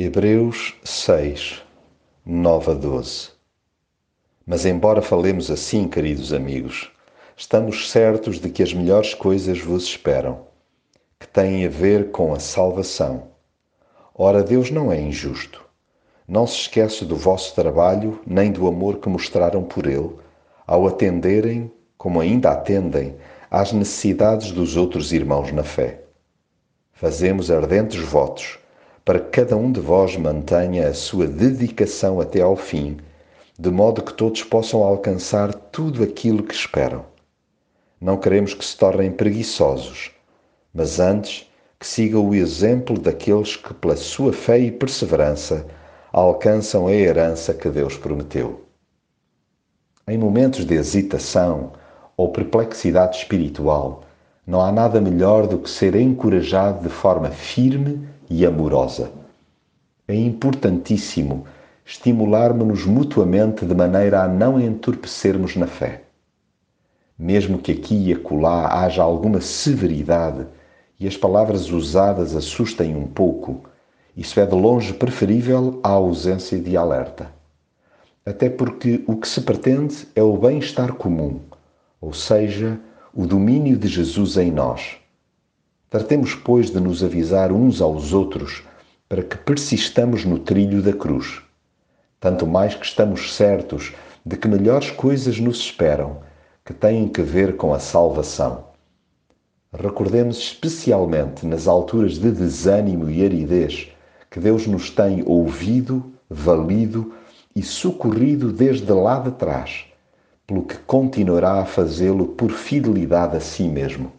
Hebreus 6, 9 a 12 Mas, embora falemos assim, queridos amigos, estamos certos de que as melhores coisas vos esperam, que têm a ver com a salvação. Ora, Deus não é injusto. Não se esquece do vosso trabalho nem do amor que mostraram por ele, ao atenderem, como ainda atendem, às necessidades dos outros irmãos na fé. Fazemos ardentes votos para que cada um de vós mantenha a sua dedicação até ao fim, de modo que todos possam alcançar tudo aquilo que esperam. Não queremos que se tornem preguiçosos, mas antes que sigam o exemplo daqueles que, pela sua fé e perseverança, alcançam a herança que Deus prometeu. Em momentos de hesitação ou perplexidade espiritual, não há nada melhor do que ser encorajado de forma firme e amorosa. É importantíssimo estimularmos-nos mutuamente de maneira a não entorpecermos na fé. Mesmo que aqui e acolá haja alguma severidade e as palavras usadas assustem um pouco, isso é de longe preferível à ausência de alerta. Até porque o que se pretende é o bem-estar comum, ou seja, o domínio de Jesus em nós Tratemos, pois, de nos avisar uns aos outros para que persistamos no trilho da cruz. Tanto mais que estamos certos de que melhores coisas nos esperam, que têm que ver com a salvação. Recordemos especialmente nas alturas de desânimo e aridez que Deus nos tem ouvido, valido e socorrido desde lá de trás, pelo que continuará a fazê-lo por fidelidade a si mesmo.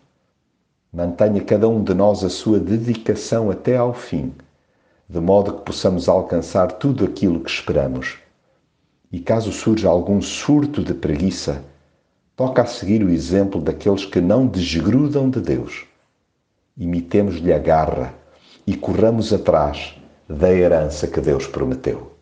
Mantenha cada um de nós a sua dedicação até ao fim, de modo que possamos alcançar tudo aquilo que esperamos. E caso surja algum surto de preguiça, toca a seguir o exemplo daqueles que não desgrudam de Deus. Imitemos-lhe a garra e corramos atrás da herança que Deus prometeu.